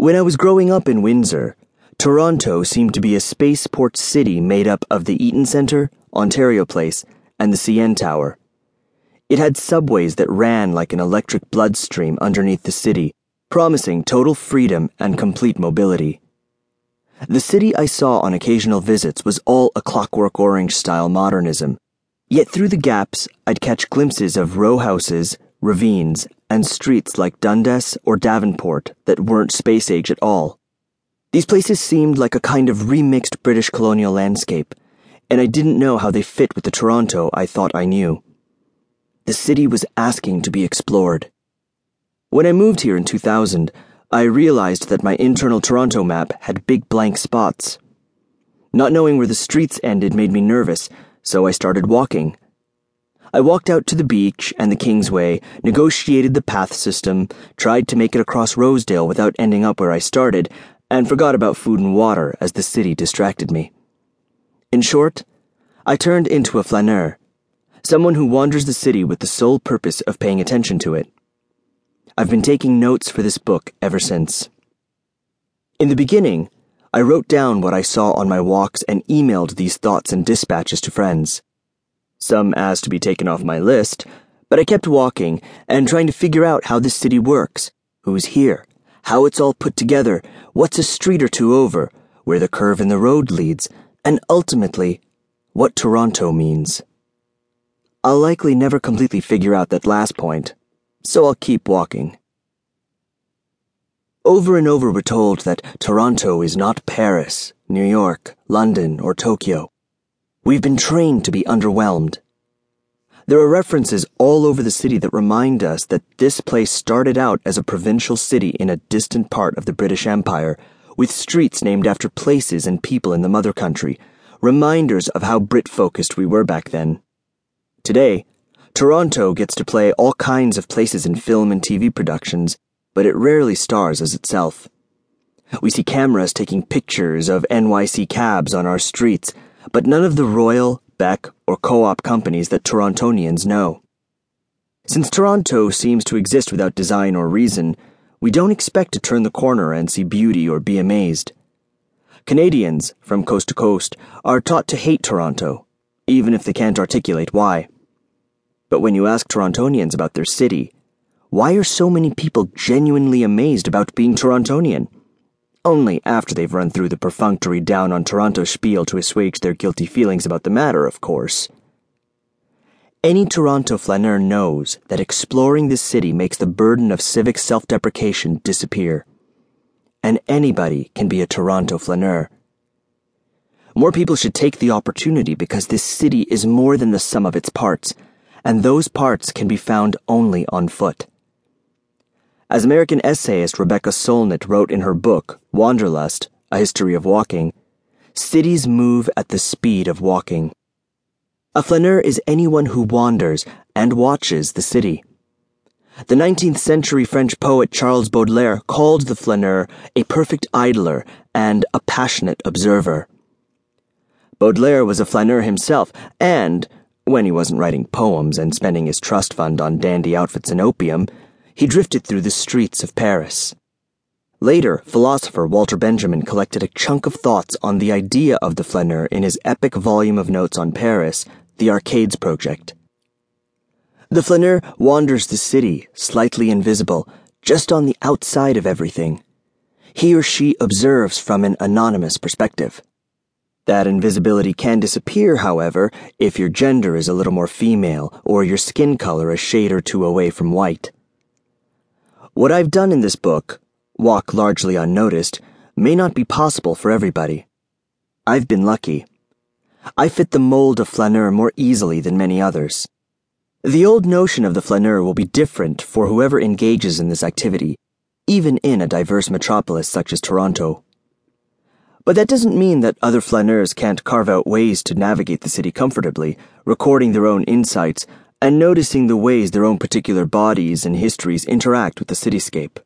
When I was growing up in Windsor, Toronto seemed to be a spaceport city made up of the Eaton Centre, Ontario Place, and the CN Tower. It had subways that ran like an electric bloodstream underneath the city, promising total freedom and complete mobility. The city I saw on occasional visits was all a clockwork orange style modernism. Yet through the gaps, I'd catch glimpses of row houses, ravines, and streets like Dundas or Davenport that weren't space age at all. These places seemed like a kind of remixed British colonial landscape, and I didn't know how they fit with the Toronto I thought I knew. The city was asking to be explored. When I moved here in 2000, I realized that my internal Toronto map had big blank spots. Not knowing where the streets ended made me nervous, so I started walking. I walked out to the beach and the Kingsway, negotiated the path system, tried to make it across Rosedale without ending up where I started, and forgot about food and water as the city distracted me. In short, I turned into a flaneur, someone who wanders the city with the sole purpose of paying attention to it. I've been taking notes for this book ever since. In the beginning, I wrote down what I saw on my walks and emailed these thoughts and dispatches to friends. Some asked to be taken off my list, but I kept walking and trying to figure out how this city works, who's here, how it's all put together, what's a street or two over, where the curve in the road leads, and ultimately, what Toronto means. I'll likely never completely figure out that last point, so I'll keep walking. Over and over we're told that Toronto is not Paris, New York, London, or Tokyo. We've been trained to be underwhelmed. There are references all over the city that remind us that this place started out as a provincial city in a distant part of the British Empire, with streets named after places and people in the mother country, reminders of how Brit focused we were back then. Today, Toronto gets to play all kinds of places in film and TV productions, but it rarely stars as itself. We see cameras taking pictures of NYC cabs on our streets, but none of the Royal, Beck, or co op companies that Torontonians know. Since Toronto seems to exist without design or reason, we don't expect to turn the corner and see beauty or be amazed. Canadians, from coast to coast, are taught to hate Toronto, even if they can't articulate why. But when you ask Torontonians about their city, why are so many people genuinely amazed about being Torontonian? Only after they've run through the perfunctory down on Toronto spiel to assuage their guilty feelings about the matter, of course. Any Toronto flaneur knows that exploring this city makes the burden of civic self deprecation disappear. And anybody can be a Toronto flaneur. More people should take the opportunity because this city is more than the sum of its parts, and those parts can be found only on foot. As American essayist Rebecca Solnit wrote in her book, Wanderlust A History of Walking, cities move at the speed of walking. A flaneur is anyone who wanders and watches the city. The 19th century French poet Charles Baudelaire called the flaneur a perfect idler and a passionate observer. Baudelaire was a flaneur himself, and, when he wasn't writing poems and spending his trust fund on dandy outfits and opium, he drifted through the streets of Paris. Later, philosopher Walter Benjamin collected a chunk of thoughts on the idea of the flaneur in his epic volume of notes on Paris, The Arcades Project. The flaneur wanders the city, slightly invisible, just on the outside of everything. He or she observes from an anonymous perspective. That invisibility can disappear, however, if your gender is a little more female or your skin color a shade or two away from white. What I've done in this book, walk largely unnoticed, may not be possible for everybody. I've been lucky. I fit the mold of flaneur more easily than many others. The old notion of the flaneur will be different for whoever engages in this activity, even in a diverse metropolis such as Toronto. But that doesn't mean that other flaneurs can't carve out ways to navigate the city comfortably, recording their own insights and noticing the ways their own particular bodies and histories interact with the cityscape.